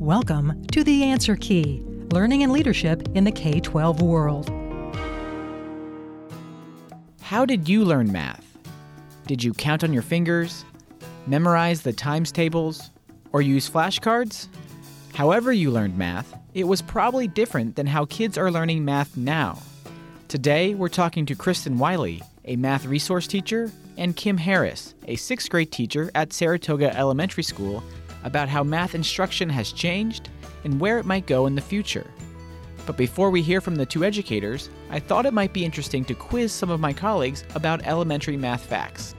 Welcome to The Answer Key Learning and Leadership in the K 12 World. How did you learn math? Did you count on your fingers, memorize the times tables, or use flashcards? However, you learned math, it was probably different than how kids are learning math now. Today, we're talking to Kristin Wiley, a math resource teacher, and Kim Harris, a sixth grade teacher at Saratoga Elementary School, about how math instruction has changed and where it might go in the future. But before we hear from the two educators, I thought it might be interesting to quiz some of my colleagues about elementary math facts.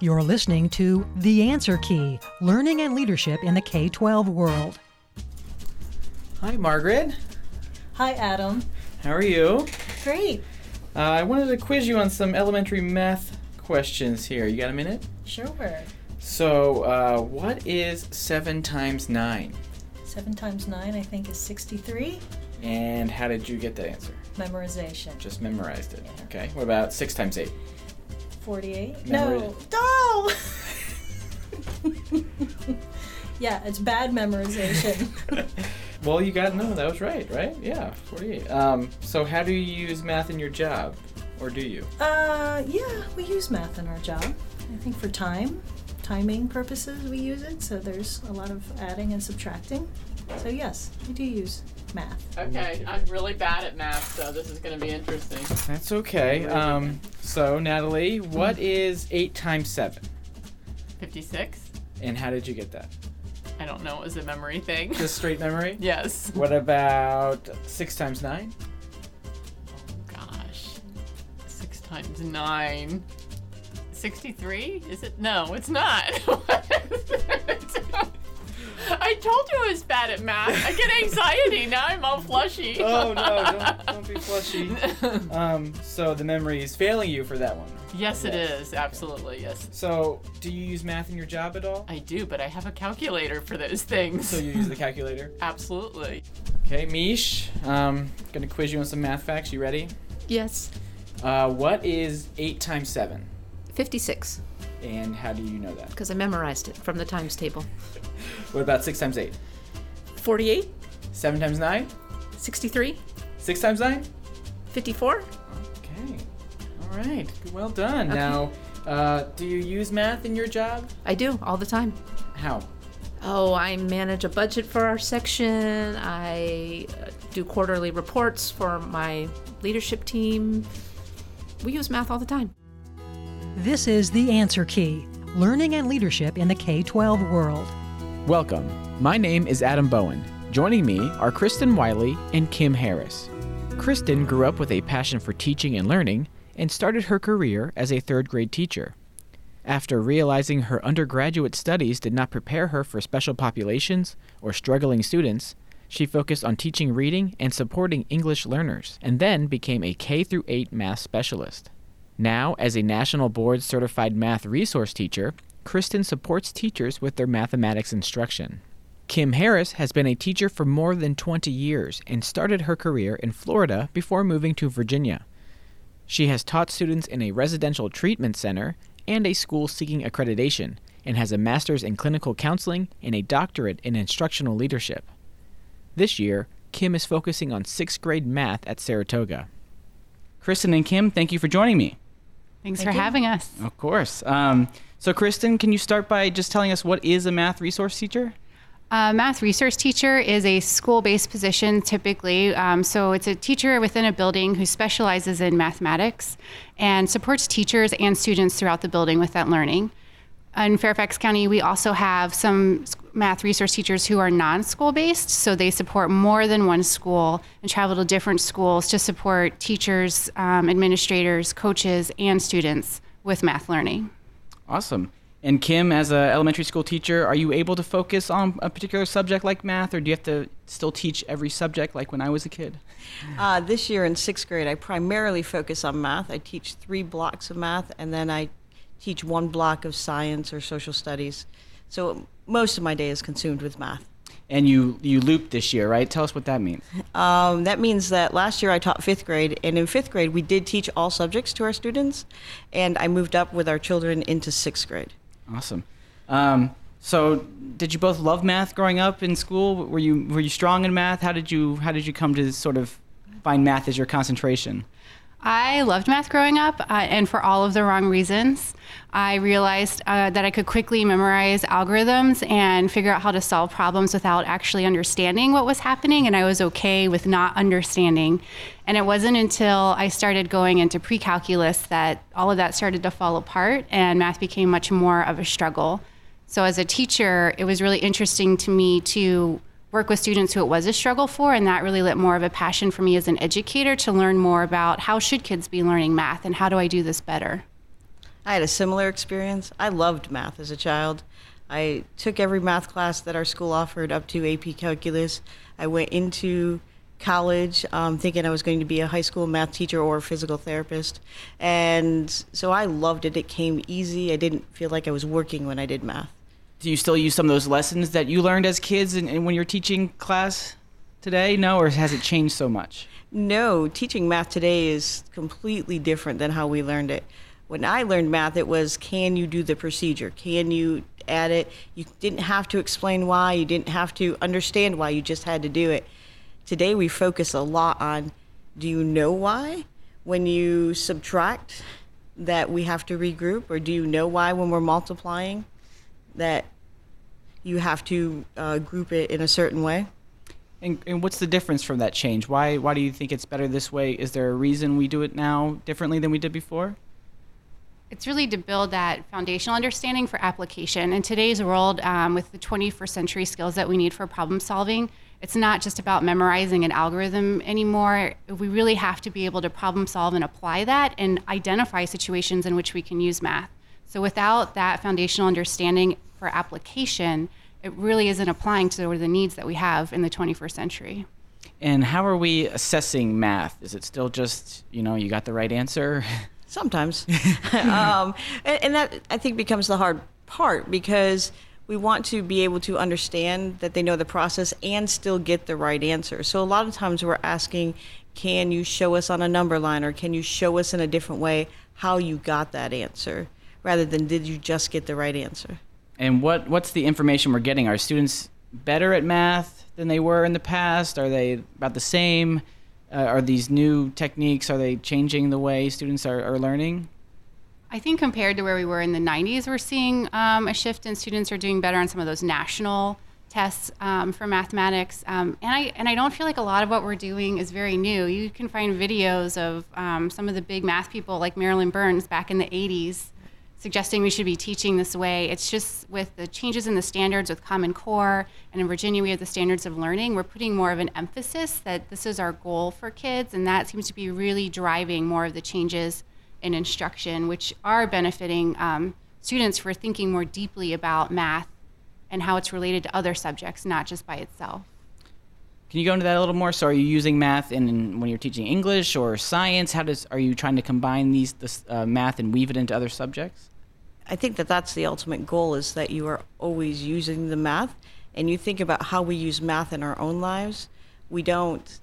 You're listening to The Answer Key Learning and Leadership in the K 12 World. Hi, Margaret. Hi, Adam. How are you? Great. Uh, I wanted to quiz you on some elementary math questions here. You got a minute? Sure. So, uh, what is 7 times 9? 7 times 9, I think, is 63. And how did you get that answer? Memorization. Just memorized it. Okay. What about 6 times 8? 48? Memori- No. No! yeah, it's bad memorization. Well, you got no, that was right, right? Yeah, 48. Um, so how do you use math in your job? Or do you? uh, yeah, we use math in our job. I think for time, timing purposes, we use it. So there's a lot of adding and subtracting. So, yes, we do use math. Okay, I'm really bad at math, so this is going to be interesting. That's okay. Um, so Natalie, what is 8 times 7? 56? And how did you get that? I don't know, it was a memory thing. Just straight memory? yes. What about 6 times 9? Gosh. 6 times 9. 63? Is it? No, it's not. What is it? I told you I was bad at math. I get anxiety. Now I'm all flushy. Oh no, don't, don't be flushy. Um, so the memory is failing you for that one. yes, it is. Absolutely, yes. So, do you use math in your job at all? I do, but I have a calculator for those things. So you use the calculator? Absolutely. Okay, Mish, um, gonna quiz you on some math facts. You ready? Yes. Uh, what is 8 times 7? 56, And how do you know that? because I memorized it from the times table. What about 6 times 8? 48, 7 times 9? 63, 6 times 9? 54. Okay. All right. Well done. Now, uh, do you use math in your job? I do all the time. How? Oh, I manage a budget for our section. I uh, do quarterly reports for my leadership team. We use math all the time. This is The Answer Key Learning and Leadership in the K 12 World. Welcome. My name is Adam Bowen. Joining me are Kristin Wiley and Kim Harris. Kristin grew up with a passion for teaching and learning and started her career as a third grade teacher. After realizing her undergraduate studies did not prepare her for special populations or struggling students, she focused on teaching reading and supporting English learners, and then became a K 8 math specialist. Now, as a National Board certified math resource teacher, Kristin supports teachers with their mathematics instruction. Kim Harris has been a teacher for more than 20 years and started her career in Florida before moving to Virginia. She has taught students in a residential treatment center and a school seeking accreditation and has a master's in clinical counseling and a doctorate in instructional leadership. This year, Kim is focusing on sixth grade math at Saratoga. Kristin and Kim, thank you for joining me. Thanks Thank for you. having us. Of course. Um, so, Kristin, can you start by just telling us what is a math resource teacher? A math resource teacher is a school based position typically. Um, so it's a teacher within a building who specializes in mathematics and supports teachers and students throughout the building with that learning. In Fairfax County, we also have some s- math resource teachers who are non school based. So they support more than one school and travel to different schools to support teachers, um, administrators, coaches, and students with math learning. Awesome. And Kim, as an elementary school teacher, are you able to focus on a particular subject like math, or do you have to still teach every subject like when I was a kid? Uh, this year in sixth grade, I primarily focus on math. I teach three blocks of math, and then I teach one block of science or social studies. So most of my day is consumed with math. And you you looped this year, right? Tell us what that means. Um, that means that last year I taught fifth grade, and in fifth grade we did teach all subjects to our students, and I moved up with our children into sixth grade. Awesome. Um, So, did you both love math growing up in school? Were you were you strong in math? How did you how did you come to sort of find math as your concentration? I loved math growing up, uh, and for all of the wrong reasons. I realized uh, that I could quickly memorize algorithms and figure out how to solve problems without actually understanding what was happening, and I was okay with not understanding. And it wasn't until I started going into pre calculus that all of that started to fall apart, and math became much more of a struggle. So, as a teacher, it was really interesting to me to work with students who it was a struggle for and that really lit more of a passion for me as an educator to learn more about how should kids be learning math and how do I do this better. I had a similar experience. I loved math as a child. I took every math class that our school offered up to AP Calculus. I went into college um, thinking I was going to be a high school math teacher or a physical therapist. And so I loved it. It came easy. I didn't feel like I was working when I did math do you still use some of those lessons that you learned as kids and, and when you're teaching class today? No, or has it changed so much? No, teaching math today is completely different than how we learned it. When I learned math, it was can you do the procedure? Can you add it? You didn't have to explain why, you didn't have to understand why, you just had to do it. Today, we focus a lot on do you know why? When you subtract, that we have to regroup, or do you know why when we're multiplying? that you have to uh, group it in a certain way. And, and what's the difference from that change? Why why do you think it's better this way? Is there a reason we do it now differently than we did before? It's really to build that foundational understanding for application. In today's world, um, with the 21st century skills that we need for problem solving, it's not just about memorizing an algorithm anymore. We really have to be able to problem solve and apply that and identify situations in which we can use math. So without that foundational understanding for application, it really isn't applying to the needs that we have in the 21st century. And how are we assessing math? Is it still just, you know, you got the right answer? Sometimes. um, and, and that, I think, becomes the hard part because we want to be able to understand that they know the process and still get the right answer. So a lot of times we're asking, can you show us on a number line or can you show us in a different way how you got that answer rather than did you just get the right answer? And what what's the information we're getting? Are students better at math than they were in the past? Are they about the same? Uh, are these new techniques are they changing the way students are, are learning? I think compared to where we were in the 90s, we're seeing um, a shift in students are doing better on some of those national tests um, for mathematics. Um, and I and I don't feel like a lot of what we're doing is very new. You can find videos of um, some of the big math people like Marilyn Burns back in the 80s suggesting we should be teaching this way. It's just with the changes in the standards with Common Core, and in Virginia we have the standards of learning, we're putting more of an emphasis that this is our goal for kids, and that seems to be really driving more of the changes in instruction, which are benefiting um, students for thinking more deeply about math and how it's related to other subjects, not just by itself. Can you go into that a little more? So, are you using math in, in when you're teaching English or science? How does are you trying to combine these this, uh, math and weave it into other subjects? I think that that's the ultimate goal is that you are always using the math, and you think about how we use math in our own lives. We don't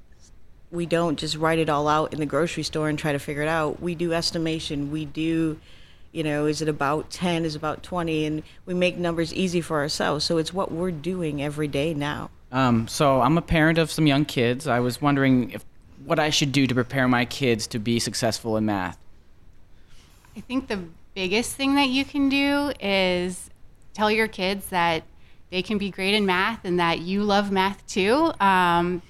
we don't just write it all out in the grocery store and try to figure it out. We do estimation. We do you know, is it about 10, is it about 20? And we make numbers easy for ourselves. So it's what we're doing every day now. Um, so I'm a parent of some young kids. I was wondering if what I should do to prepare my kids to be successful in math. I think the biggest thing that you can do is tell your kids that they can be great in math and that you love math too. Um,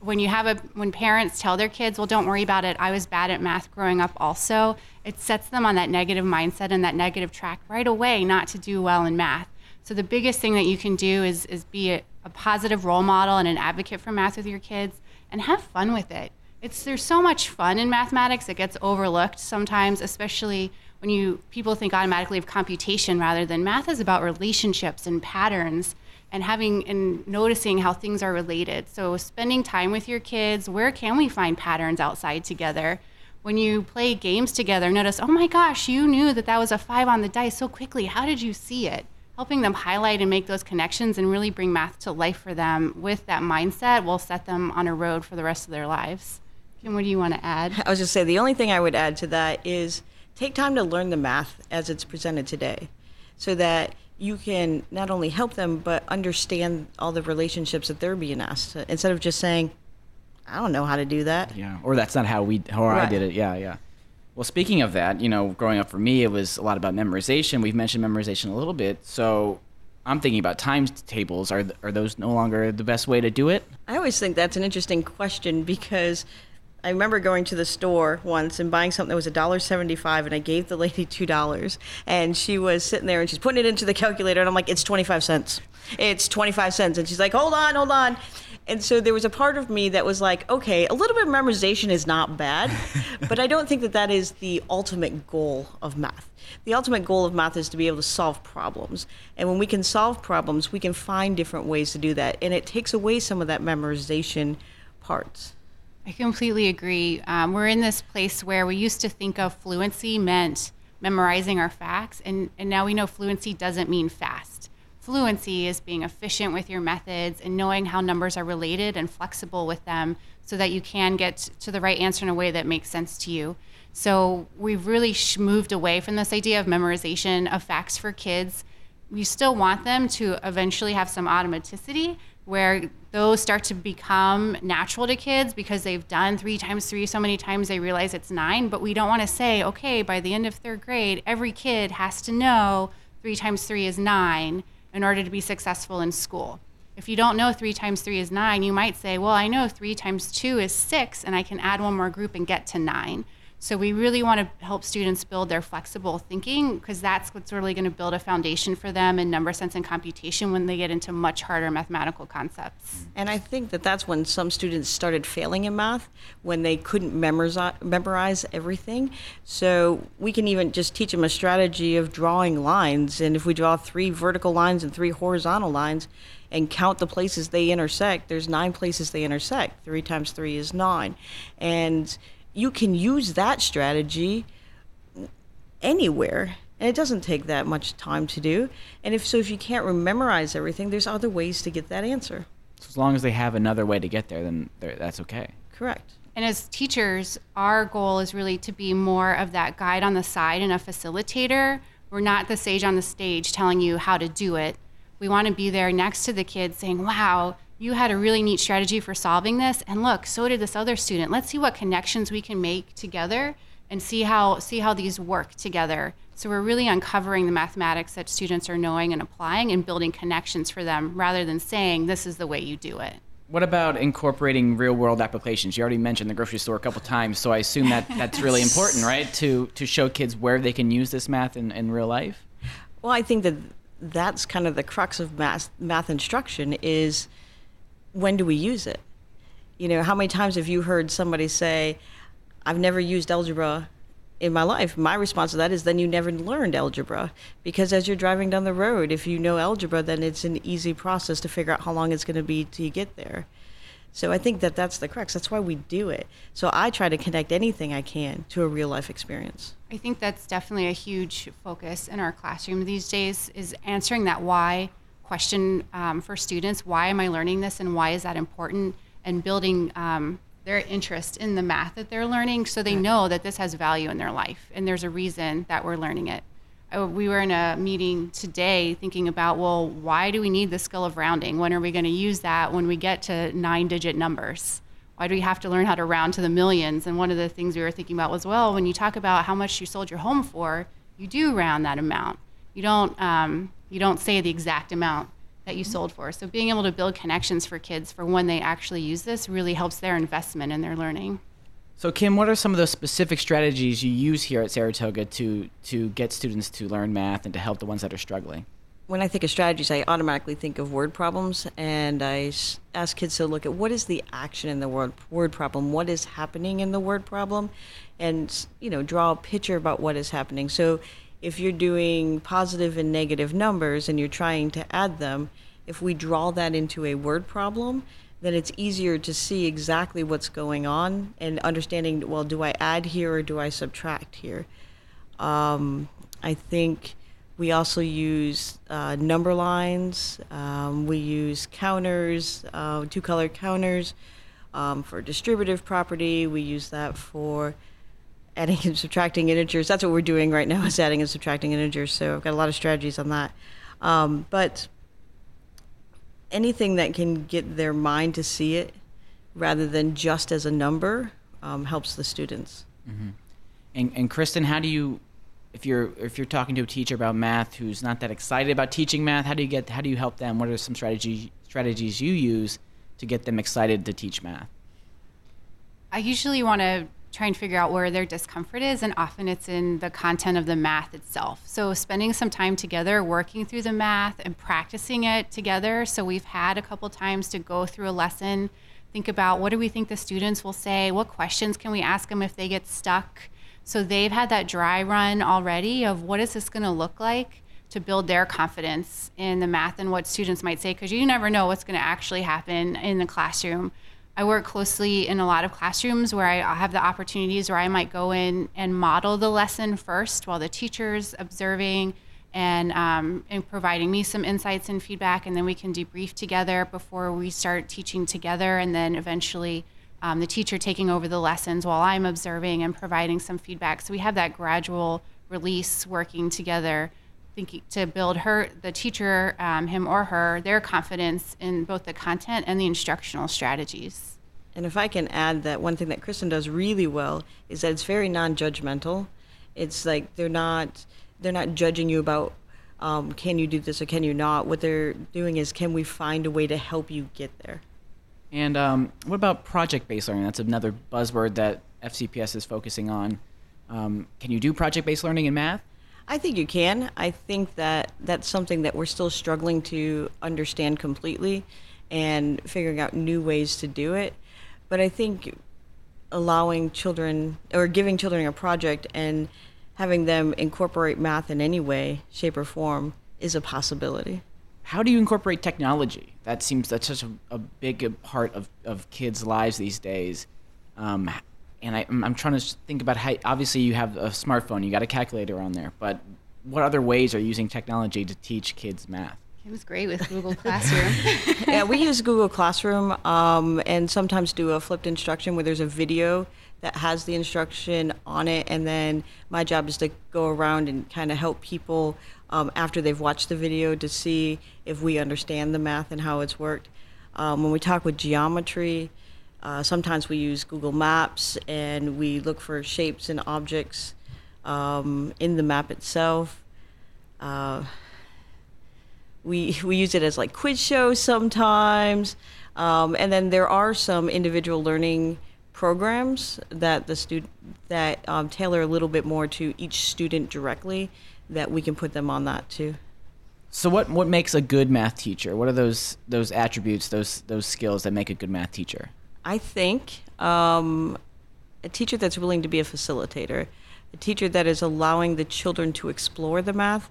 when you have a when parents tell their kids, "Well, don't worry about it. I was bad at math growing up also." It sets them on that negative mindset and that negative track right away not to do well in math. So the biggest thing that you can do is is be a, a positive role model and an advocate for math with your kids and have fun with it. It's there's so much fun in mathematics. that gets overlooked sometimes, especially when you people think automatically of computation rather than math is about relationships and patterns and having and noticing how things are related. So spending time with your kids, where can we find patterns outside together? When you play games together, notice, oh my gosh, you knew that that was a five on the dice so quickly. How did you see it? Helping them highlight and make those connections and really bring math to life for them with that mindset will set them on a road for the rest of their lives. Kim, what do you want to add? I was just say the only thing I would add to that is take time to learn the math as it's presented today, so that you can not only help them but understand all the relationships that they're being asked to, instead of just saying, "I don't know how to do that." Yeah, or that's not how we how I did it. Yeah, yeah. Well, speaking of that, you know, growing up for me, it was a lot about memorization. We've mentioned memorization a little bit, so I'm thinking about timetables. Are th- are those no longer the best way to do it? I always think that's an interesting question because I remember going to the store once and buying something that was $1.75 and I gave the lady $2 and she was sitting there and she's putting it into the calculator and I'm like, it's 25 cents. It's 25 cents. And she's like, hold on, hold on. And so there was a part of me that was like, okay, a little bit of memorization is not bad, but I don't think that that is the ultimate goal of math. The ultimate goal of math is to be able to solve problems. And when we can solve problems, we can find different ways to do that. And it takes away some of that memorization parts. I completely agree. Um, we're in this place where we used to think of fluency meant memorizing our facts, and, and now we know fluency doesn't mean fast. Fluency is being efficient with your methods and knowing how numbers are related and flexible with them so that you can get to the right answer in a way that makes sense to you. So we've really sh- moved away from this idea of memorization of facts for kids. We still want them to eventually have some automaticity where those start to become natural to kids because they've done three times three so many times they realize it's nine. But we don't want to say, okay, by the end of third grade, every kid has to know three times three is nine in order to be successful in school. If you don't know three times three is nine, you might say, well, I know three times two is six, and I can add one more group and get to nine. So we really want to help students build their flexible thinking because that's what's really going to build a foundation for them in number sense and computation when they get into much harder mathematical concepts. Mm-hmm. And I think that that's when some students started failing in math, when they couldn't memorize, memorize everything. So we can even just teach them a strategy of drawing lines. And if we draw three vertical lines and three horizontal lines and count the places they intersect, there's nine places they intersect. Three times three is nine. And you can use that strategy anywhere and it doesn't take that much time to do and if so if you can't memorize everything there's other ways to get that answer So as long as they have another way to get there, then that's okay. correct And as teachers, our goal is really to be more of that guide on the side and a facilitator. We're not the sage on the stage telling you how to do it. We want to be there next to the kids saying, wow, you had a really neat strategy for solving this. And look, so did this other student. Let's see what connections we can make together and see how, see how these work together. So we're really uncovering the mathematics that students are knowing and applying and building connections for them rather than saying, this is the way you do it. What about incorporating real world applications? You already mentioned the grocery store a couple times, so I assume that that's really important, right? To to show kids where they can use this math in, in real life. well i think that that's kind of the crux of math math instruction is when do we use it? You know how many times have you heard somebody say i've never used algebra in my life. My response to that is then you never learned algebra. Because as you're driving down the road if you know algebra then it's an easy process to figure out how long it's going to be you get there. So i think that that's the crux. That's why we do it. So i try to connect anything i can to a real life experience. I think that's definitely a huge focus in our classroom these days is answering that why question um, for students. Why am I learning this and why is that important? And building um, their interest in the math that they're learning so they know that this has value in their life and there's a reason that we're learning it. Uh, We were in a meeting today thinking about, well, why do we need the skill of rounding? When are we going to use that when we get to nine digit numbers? why do we have to learn how to round to the millions? And one of the things we were thinking about was, well, when you talk about how much you sold your home for, you do round that amount. You don't, um, you don't say the exact amount that you sold for. So being able to build connections for kids for when they actually use this really helps their investment in their learning. So Kim, what are some of those specific strategies you use here at Saratoga to to get students to learn math and to help the ones that are struggling? when I think of strategies, I automatically think of word problems, and I ask kids to look at what is the action in the word word problem, what is happening in the word problem, and you know draw a picture about what is happening. So, if you're doing positive and negative numbers and you're trying to add them, if we draw that into a word problem, then it's easier to see exactly what's going on and understanding. Well, do I add here or do I subtract here? Um, I think we also use uh, number lines. Um, we use counters, uh, two color counters um, for distributive property. We use that for adding and subtracting integers. That's what we're doing right now is adding and subtracting integers. So I've got a lot of strategies on that. Um, but anything that can get their mind to see it rather than just as a number um, helps the students. And, and Kristin, how do you, if you're if you're talking to a teacher about math who's not that excited about teaching math, how do you get how do you help them? What are some strategy strategies you use to get them excited to teach math? I usually want to try and figure out where their discomfort is, and often it's in the content of the math itself. So, spending some time together, working through the math and practicing it together. So, we've had a couple times to go through a lesson, think about what do we think the students will say, what questions can we ask them if they get stuck. So, they've had that dry run already of what is this going to look like to build their confidence in the math and what students might say, because you never know what's going to actually happen in the classroom. I work closely in a lot of classrooms where I have the opportunities where I might go in and model the lesson first while the teacher's observing and, um, and providing me some insights and feedback. And then we can debrief together before we start teaching together. And then eventually um, the teacher taking over the lessons while I'm observing and providing some feedback. So we have that gradual release working together thinking to build her the teacher um, him or her their confidence in both the content and the instructional strategies And if I can add that one thing that Kristin does really well is that it's very non-judgmental. It's like they're not they're not judging you about um, can you do this or can you not. What they're doing is can we find a way to help you get there. And um, what about project-based learning? That's another buzzword that FCPS is focusing on. Um, can you do project-based learning in math? I think you can. I think that that's something that we're still struggling to understand completely and figuring out new ways to do it. But I think allowing children or giving children a project and having them incorporate math in any way, shape, or form is a possibility. How do you incorporate technology? That seems that's such a, a big part of, of kids' lives these days. Um, and I, I'm, I'm trying to think about how, obviously, you have a smartphone, you got a calculator on there, but what other ways are you using technology to teach kids math? It was great with google classroom yeah, we use Google Classroom um, and sometimes do a flipped instruction where there's a video that has the instruction on it, and then my job is to go around and kind of help people um, after they've watched the video to see if we understand the math and how it's worked. Um, when we talk with geometry, uh, sometimes we use Google Maps and we look for shapes and objects um, in the map itself. Uh, we we use it as like quiz shows sometimes, um, and then there are some individual learning programs that the student that um, tailor a little bit more to each student directly that we can put them on that too. So what what makes a good math teacher? What are those those attributes, those those skills that make a good math teacher? I think um, a teacher that's willing to be a facilitator, a teacher that is allowing the children to explore the math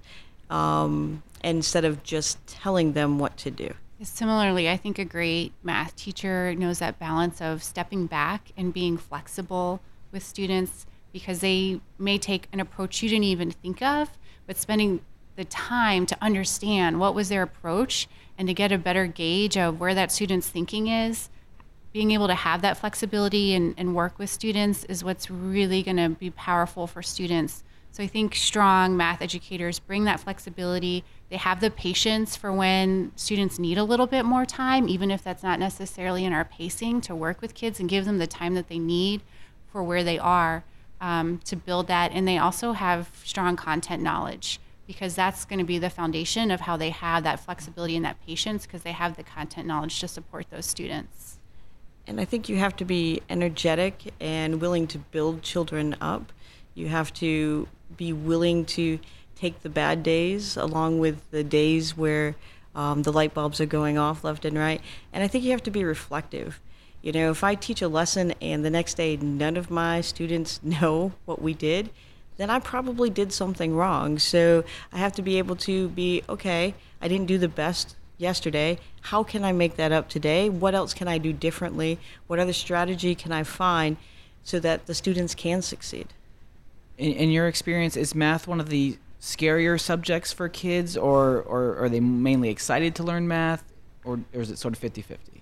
um, instead of just telling them what to do. Similarly, I think a great math teacher knows that balance of stepping back and being flexible with students because they may take an approach you didn't even think of, but spending the time to understand what was their approach and to get a better gauge of where that student's thinking is, being able to have that flexibility and, and work with students is what's really going to be powerful for students. So I think strong math educators bring that flexibility. They have the patience for when students need a little bit more time, even if that's not necessarily in our pacing, to work with kids and give them the time that they need for where they are um, to build that. And they also have strong content knowledge because that's going to be the foundation of how they have that flexibility and that patience because they have the content knowledge to support those students. And I think you have to be energetic and willing to build children up. You have to be willing to take the bad days along with the days where um, the light bulbs are going off left and right. And I think you have to be reflective. You know, if I teach a lesson and the next day none of my students know what we did, then I probably did something wrong. So I have to be able to be okay, I didn't do the best yesterday. How can I make that up today? What else can I do differently? What other strategy can I find so that the students can succeed? In, in your experience, is math one of the scarier subjects for kids, or, or are they mainly excited to learn math, or, or is it sort of 50 50?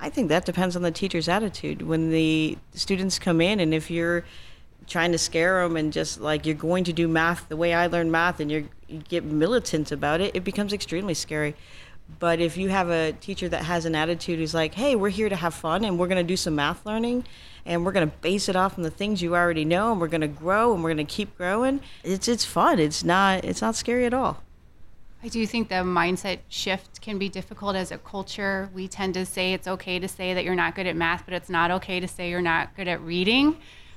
I think that depends on the teacher's attitude. When the students come in, and if you're trying to scare them and just like you're going to do math the way I learned math and you're, you get militant about it, it becomes extremely scary. But if you have a teacher that has an attitude who's like, hey, we're here to have fun and we're going to do some math learning and we're going to base it off on the things you already know and we're going to grow and we're going to keep growing, it's, it's fun. It's not, it's not scary at all. I do think the mindset shift can be difficult as a culture. We tend to say it's okay to say that you're not good at math, but it's not okay to say you're not good at reading.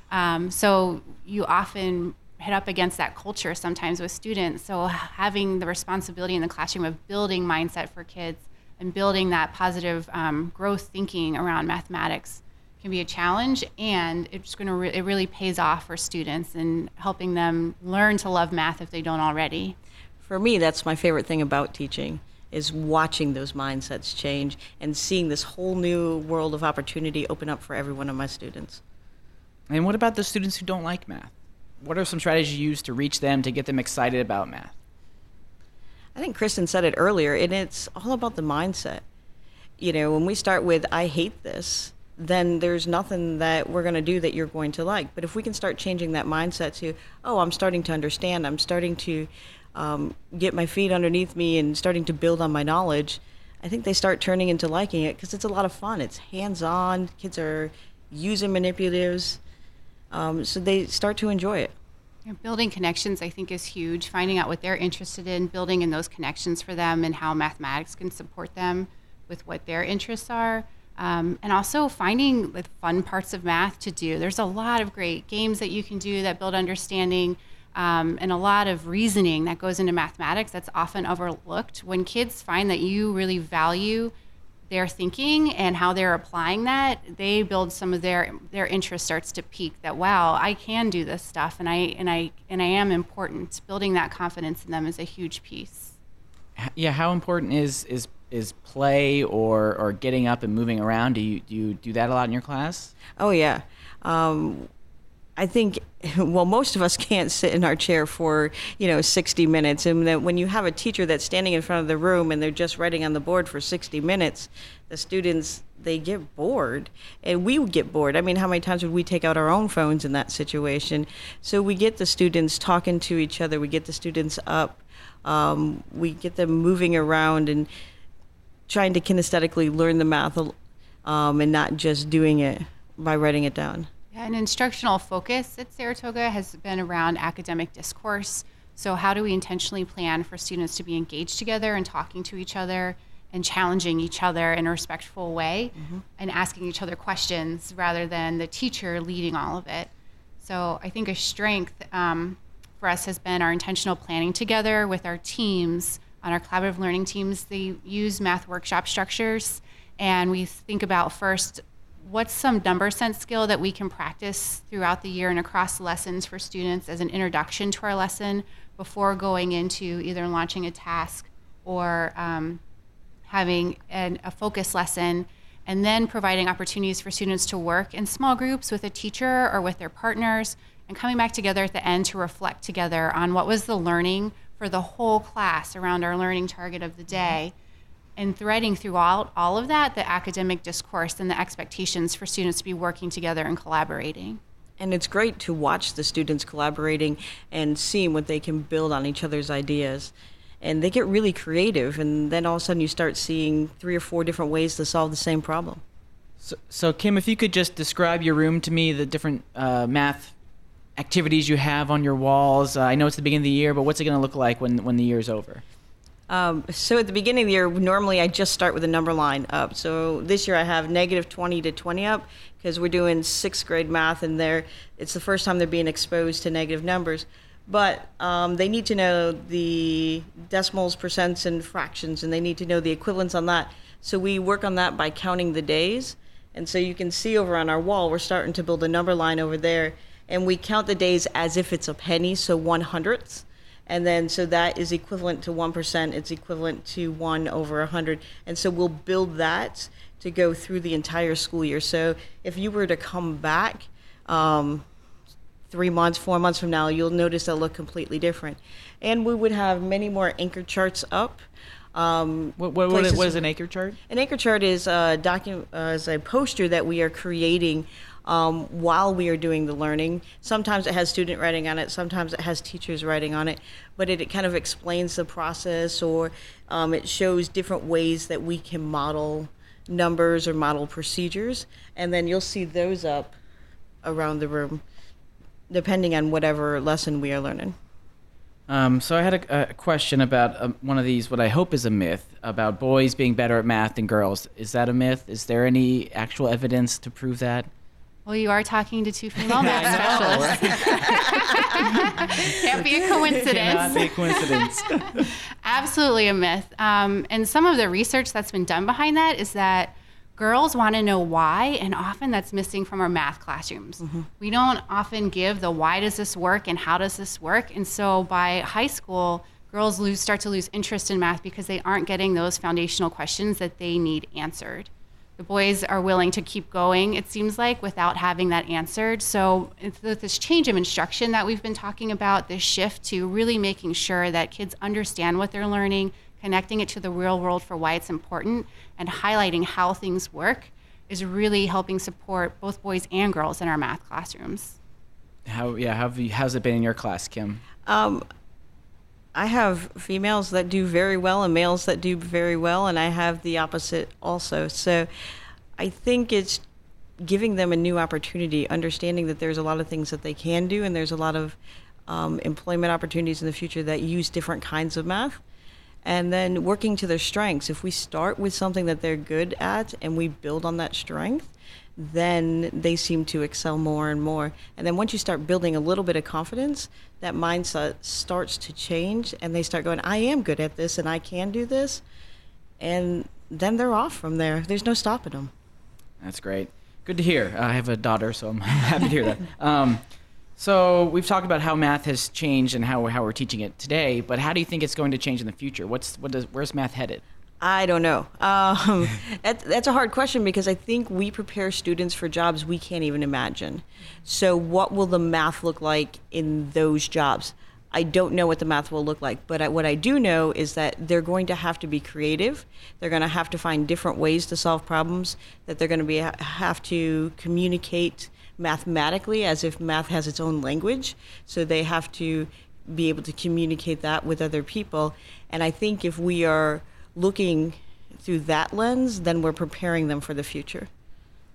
Um, so you often hit up against that culture sometimes with students. So having the responsibility in the classroom of building mindset for kids and building that positive um, growth thinking around mathematics can be a challenge, and it's going to re- it really pays off for students and helping them learn to love math if they don't already. For me, that's my favorite thing about teaching is watching those mindsets change and seeing this whole new world of opportunity open up for every one of my students. And what about the students who don't like math? What are some strategies you use to reach them to get them excited about math? I think Kristin said it earlier, and it's all about the mindset. You know, when we start with, I hate this, then there's nothing that we're going to do that you're going to like. But if we can start changing that mindset to, oh, I'm starting to understand, I'm starting to um, get my feet underneath me and starting to build on my knowledge, I think they start turning into liking it because it's a lot of fun. It's hands on, kids are using manipulatives, um, so they start to enjoy it. building connections, I think, is huge. Finding out what they're interested in, building in those connections for them, and how mathematics can support them with what their interests are. Um, and also finding the fun parts of math to do. There's a lot of great games that you can do that build understanding um, and a lot of reasoning that goes into mathematics that's often overlooked. When kids find that you really value their thinking and how they're applying that, they build some of their their interest starts to peak. That wow, I can do this stuff, and I and I and I am important. Building that confidence in them is a huge piece. Yeah, how important is is is play or or getting up and moving around? Do you do you do that a lot in your class? Oh yeah. Um, I think, well, most of us can't sit in our chair for, you know, 60 minutes. And that when you have a teacher that's standing in front of the room and they're just writing on the board for 60 minutes, the students, they get bored. And we would get bored. I mean, how many times would we take out our own phones in that situation? So we get the students talking to each other, we get the students up, um, we get them moving around and trying to kinesthetically learn the math um, and not just doing it by writing it down. An instructional focus at Saratoga has been around academic discourse. So, how do we intentionally plan for students to be engaged together and talking to each other and challenging each other in a respectful way mm-hmm. and asking each other questions rather than the teacher leading all of it? So, I think a strength um, for us has been our intentional planning together with our teams on our collaborative learning teams. They use math workshop structures, and we think about first what's some number sense skill that we can practice throughout the year and across lessons for students as an introduction to our lesson before going into either launching a task or um, having an, a focus lesson and then providing opportunities for students to work in small groups with a teacher or with their partners and coming back together at the end to reflect together on what was the learning for the whole class around our learning target of the day and threading throughout all of that the academic discourse and the expectations for students to be working together and collaborating. And it's great to watch the students collaborating and seeing what they can build on each other's ideas. And they get really creative, and then all of a sudden you start seeing three or four different ways to solve the same problem. So, so Kim, if you could just describe your room to me, the different uh, math activities you have on your walls. Uh, I know it's the beginning of the year, but what's it going to look like when, when the year's over? Um, so at the beginning of the year, normally I just start with a number line up. So this year I have negative 20 to 20 up because we're doing sixth grade math and they're, it's the first time they're being exposed to negative numbers. But um, they need to know the decimals, percents, and fractions, and they need to know the equivalents on that. So we work on that by counting the days. And so you can see over on our wall, we're starting to build a number line over there. And we count the days as if it's a penny, so one hundredths and then so that is equivalent to 1% it's equivalent to 1 over 100 and so we'll build that to go through the entire school year. So if you were to come back um, three months four months from now you'll notice they'll look completely different. And we would have many more anchor charts up um, what, what, what, is, what is an anchor chart? An anchor chart is a document, uh, is a poster that we are creating um, while we are doing the learning. Sometimes it has student writing on it, sometimes it has teachers writing on it, but it, it kind of explains the process or um, it shows different ways that we can model numbers or model procedures. And then you'll see those up around the room depending on whatever lesson we are learning. Um, so I had a, a question about um, one of these, what I hope is a myth about boys being better at math than girls. Is that a myth? Is there any actual evidence to prove that? Well, you are talking to two female math specialists. Can't be a coincidence. Cannot be a coincidence. Absolutely a myth. Um, and some of the research that's been done behind that is that girls want to know why, and often that's missing from our math classrooms. We don't often give the why does this work and how does this work. And so by high school, girls lose start to lose interest in math because they aren't getting those foundational questions that they need answered. The boys are willing to keep going, it seems like, without having that answered. So, with this change of instruction that we've been talking about, this shift to really making sure that kids understand what they're learning, connecting it to the real world for why it's important, and highlighting how things work is really helping support both boys and girls in our math classrooms. How yeah? How have you, how's it been in your class, Kim? Um, I have females that do very well and males that do very well, and I have the opposite also. So I think it's giving them a new opportunity, understanding that there's a lot of things that they can do, and there's a lot of um, employment opportunities in the future that use different kinds of math. And then working to their strengths. If we start with something that they're good at and we build on that strength, then they seem to excel more and more. And then once you start building a little bit of confidence, that mindset starts to change and they start going, I am good at this and I can do this. And then they're off from there. There's no stopping them. That's great. Good to hear. I have a daughter, so I'm happy to hear that. Um, so we've talked about how math has changed and how how we're teaching it today, but how do you think it's going to change in the future? What's what does where's math headed? I don't know. Um, that, that's a hard question because I think we prepare students for jobs we can't even imagine. So, what will the math look like in those jobs? I don't know what the math will look like, but I, what I do know is that they're going to have to be creative. They're going to have to find different ways to solve problems. That they're going to be have to communicate mathematically as if math has its own language. So they have to be able to communicate that with other people. And I think if we are looking through that lens, then we're preparing them for the future.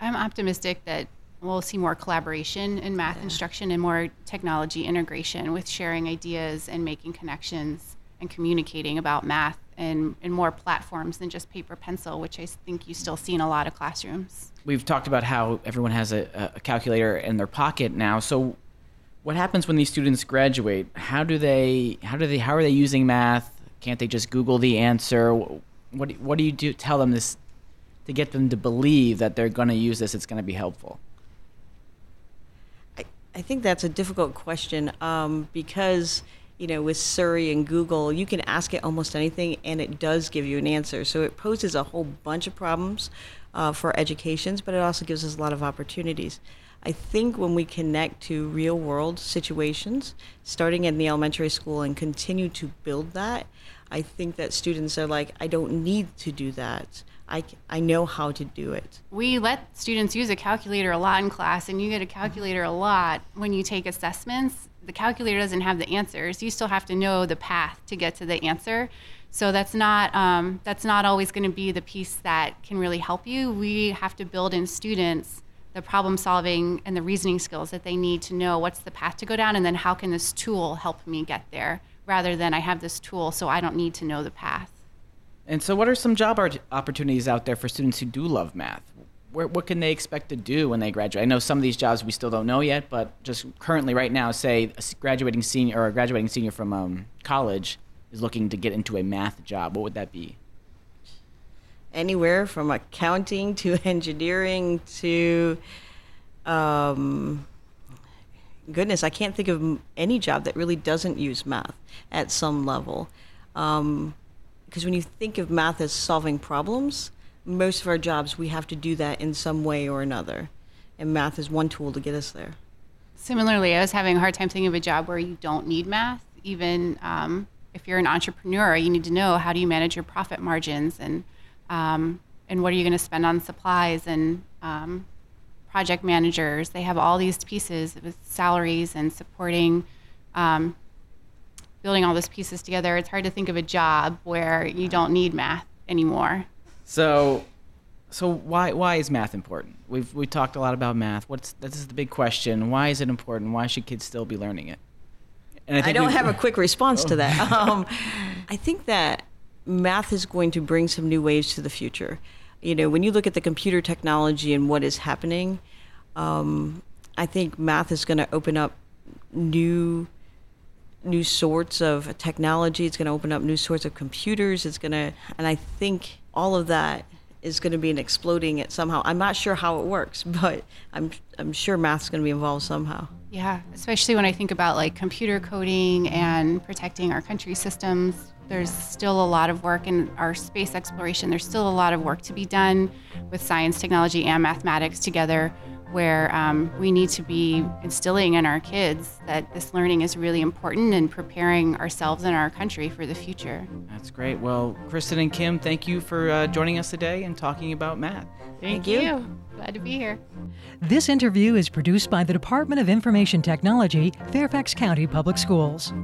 I'm optimistic that we'll see more collaboration in math instruction and more technology integration with sharing ideas and making connections and communicating about math and in more platforms than just paper pencil, which I think you still see in a lot of classrooms. We've talked about how everyone has a, a calculator in their pocket now. So, what happens when these students graduate? How do they? How do they? How are they using math? Can't they just Google the answer? What What do you do? Tell them this to get them to believe that they're going to use this. It's going to be helpful. I, I think that's a difficult question um, because you know with Siri and Google, you can ask it almost anything and it does give you an answer. So it poses a whole bunch of problems uh, for educations, but it also gives us a lot of opportunities. I think when we connect to real world situations, starting in the elementary school and continue to build that, I think that students are like, I don't need to do that. I, I know how to do it. We let students use a calculator a lot in class, and you get a calculator a lot when you take assessments. The calculator doesn't have the answers. You still have to know the path to get to the answer. So that's not um, that's not always going to be the piece that can really help you. We have to build in students the problem solving and the reasoning skills that they need to know what's the path to go down, and then how can this tool help me get there, rather than I have this tool so I don't need to know the path. And so, what are some job opportunities out there for students who do love math? Where, what can they expect to do when they graduate? I know some of these jobs we still don't know yet, but just currently, right now, say a graduating senior or a graduating senior from um, college is looking to get into a math job. What would that be? Anywhere from accounting to engineering to, um, goodness, I can't think of any job that really doesn't use math at some level. Um, because when you think of math as solving problems, most of our jobs we have to do that in some way or another, and math is one tool to get us there. Similarly, I was having a hard time thinking of a job where you don't need math. Even um, if you're an entrepreneur, you need to know how do you manage your profit margins and um, and what are you going to spend on supplies and um, project managers. They have all these pieces with salaries and supporting, um, building all those pieces together. It's hard to think of a job where you don't need math anymore. So, so why why is math important? We've we talked a lot about math. What's this is the big question. Why is it important? Why should kids still be learning it? And I, I don't we've- have a quick response to that. Um, I think that math is going to bring some new waves to the future. You know, when you look at the computer technology and what is happening, um, I think math is going to open up new new sorts of technology. It's going to open up new sorts of computers. It's going to, and I think all of that is going to be an exploding it somehow. I'm not sure how it works, but I'm I'm sure math's going to be involved somehow. Yeah, especially when I think about like computer coding and protecting our country systems. There's still a lot of work in our space exploration. There's still a lot of work to be done with science, technology, and mathematics together, where um, we need to be instilling in our kids that this learning is really important and preparing ourselves and our country for the future. That's great. Well, Kristin and Kim, thank you for uh, joining us today and talking about math. Thank you. Glad to be here. This interview is produced by the Department of Information Technology, Fairfax County Public Schools.